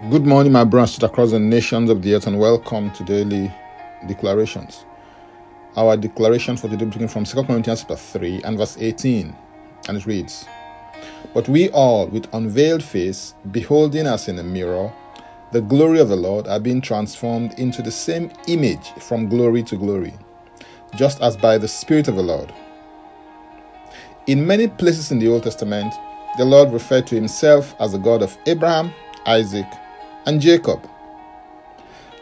Good morning, my brothers across the nations of the earth, and welcome to daily declarations. Our declaration for today begins from 2 Corinthians chapter 3 and verse 18, and it reads, But we all, with unveiled face, beholding as in a mirror the glory of the Lord, are being transformed into the same image from glory to glory, just as by the Spirit of the Lord. In many places in the Old Testament, the Lord referred to himself as the God of Abraham, Isaac, and Jacob.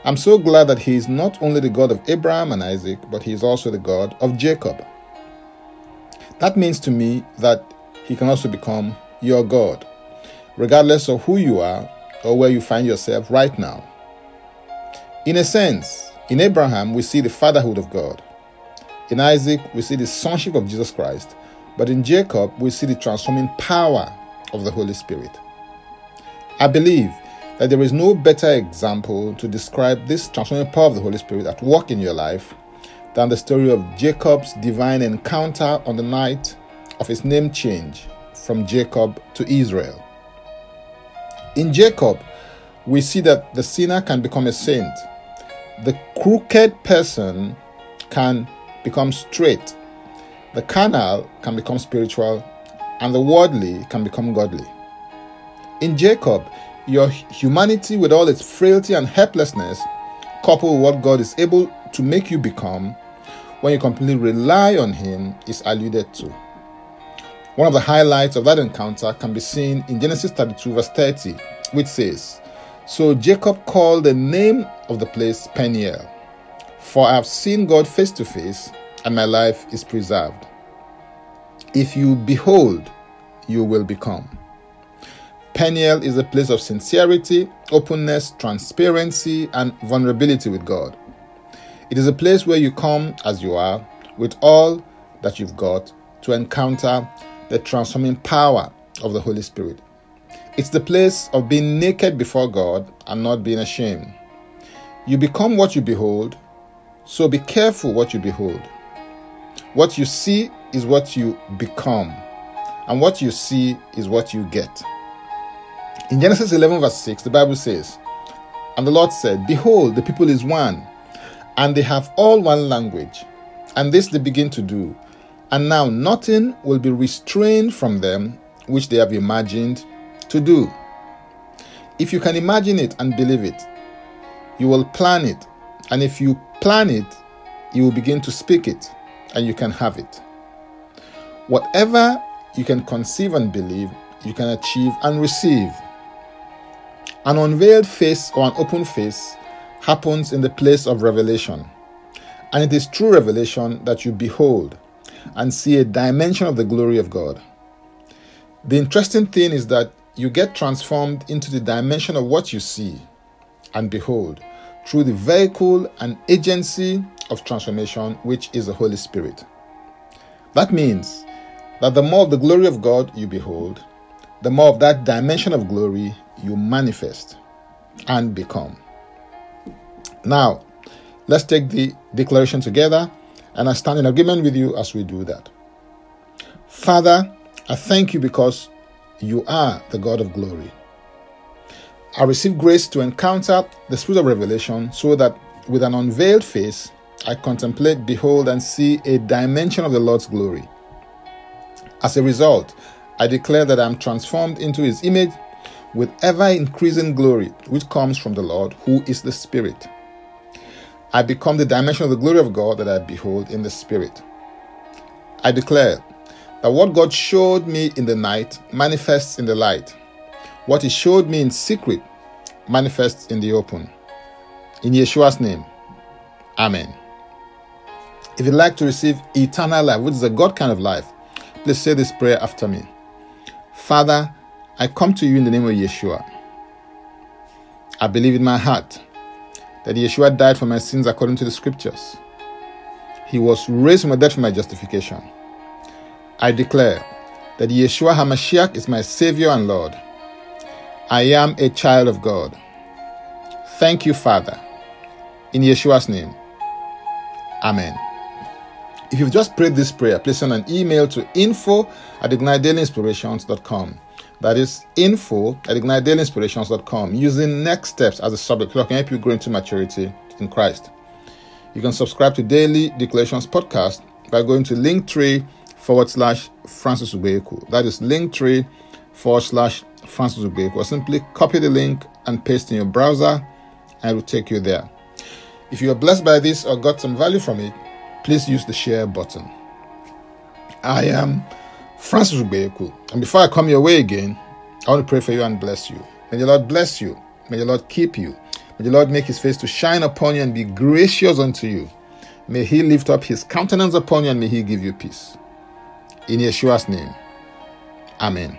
I'm so glad that he is not only the God of Abraham and Isaac, but he is also the God of Jacob. That means to me that he can also become your God, regardless of who you are or where you find yourself right now. In a sense, in Abraham, we see the fatherhood of God. In Isaac, we see the sonship of Jesus Christ. But in Jacob, we see the transforming power of the Holy Spirit. I believe that there is no better example to describe this transforming power of the Holy Spirit at work in your life than the story of Jacob's divine encounter on the night of his name change from Jacob to Israel. In Jacob, we see that the sinner can become a saint, the crooked person can become straight, the carnal can become spiritual, and the worldly can become godly. In Jacob, your humanity, with all its frailty and helplessness, coupled with what God is able to make you become when you completely rely on Him, is alluded to. One of the highlights of that encounter can be seen in Genesis 32, verse 30, which says, So Jacob called the name of the place Peniel, for I have seen God face to face, and my life is preserved. If you behold, you will become. Peniel is a place of sincerity, openness, transparency, and vulnerability with God. It is a place where you come as you are, with all that you've got, to encounter the transforming power of the Holy Spirit. It's the place of being naked before God and not being ashamed. You become what you behold, so be careful what you behold. What you see is what you become, and what you see is what you get. In Genesis 11, verse 6, the Bible says, And the Lord said, Behold, the people is one, and they have all one language. And this they begin to do. And now nothing will be restrained from them which they have imagined to do. If you can imagine it and believe it, you will plan it. And if you plan it, you will begin to speak it, and you can have it. Whatever you can conceive and believe, you can achieve and receive. An unveiled face or an open face happens in the place of revelation. And it is through revelation that you behold and see a dimension of the glory of God. The interesting thing is that you get transformed into the dimension of what you see and behold through the vehicle and agency of transformation, which is the Holy Spirit. That means that the more of the glory of God you behold, the more of that dimension of glory you manifest and become. Now, let's take the declaration together, and I stand in agreement with you as we do that. Father, I thank you because you are the God of glory. I receive grace to encounter the spirit of revelation so that with an unveiled face, I contemplate, behold, and see a dimension of the Lord's glory. As a result, I declare that I am transformed into his image with ever increasing glory, which comes from the Lord, who is the Spirit. I become the dimension of the glory of God that I behold in the Spirit. I declare that what God showed me in the night manifests in the light. What He showed me in secret manifests in the open. In Yeshua's name, Amen. If you'd like to receive eternal life, which is a God kind of life, please say this prayer after me. Father, I come to you in the name of Yeshua. I believe in my heart that Yeshua died for my sins according to the scriptures. He was raised from the dead for my justification. I declare that Yeshua HaMashiach is my Savior and Lord. I am a child of God. Thank you, Father. In Yeshua's name. Amen. If you've just prayed this prayer, please send an email to info at ignitedailyinspirations.com. That is info at ignitedailyinspirations.com using next steps as a subject so can help you grow into maturity in Christ. You can subscribe to Daily Declarations Podcast by going to linktree forward slash Francis Ubeku. That is linktree forward slash Francis Ubeku. Or simply copy the link and paste in your browser and it will take you there. If you are blessed by this or got some value from it, please use the share button. I am Francis Ubeku, and before I come your way again, I want to pray for you and bless you. May the Lord bless you. May the Lord keep you. May the Lord make his face to shine upon you and be gracious unto you. May he lift up his countenance upon you and may he give you peace. In Yeshua's name. Amen.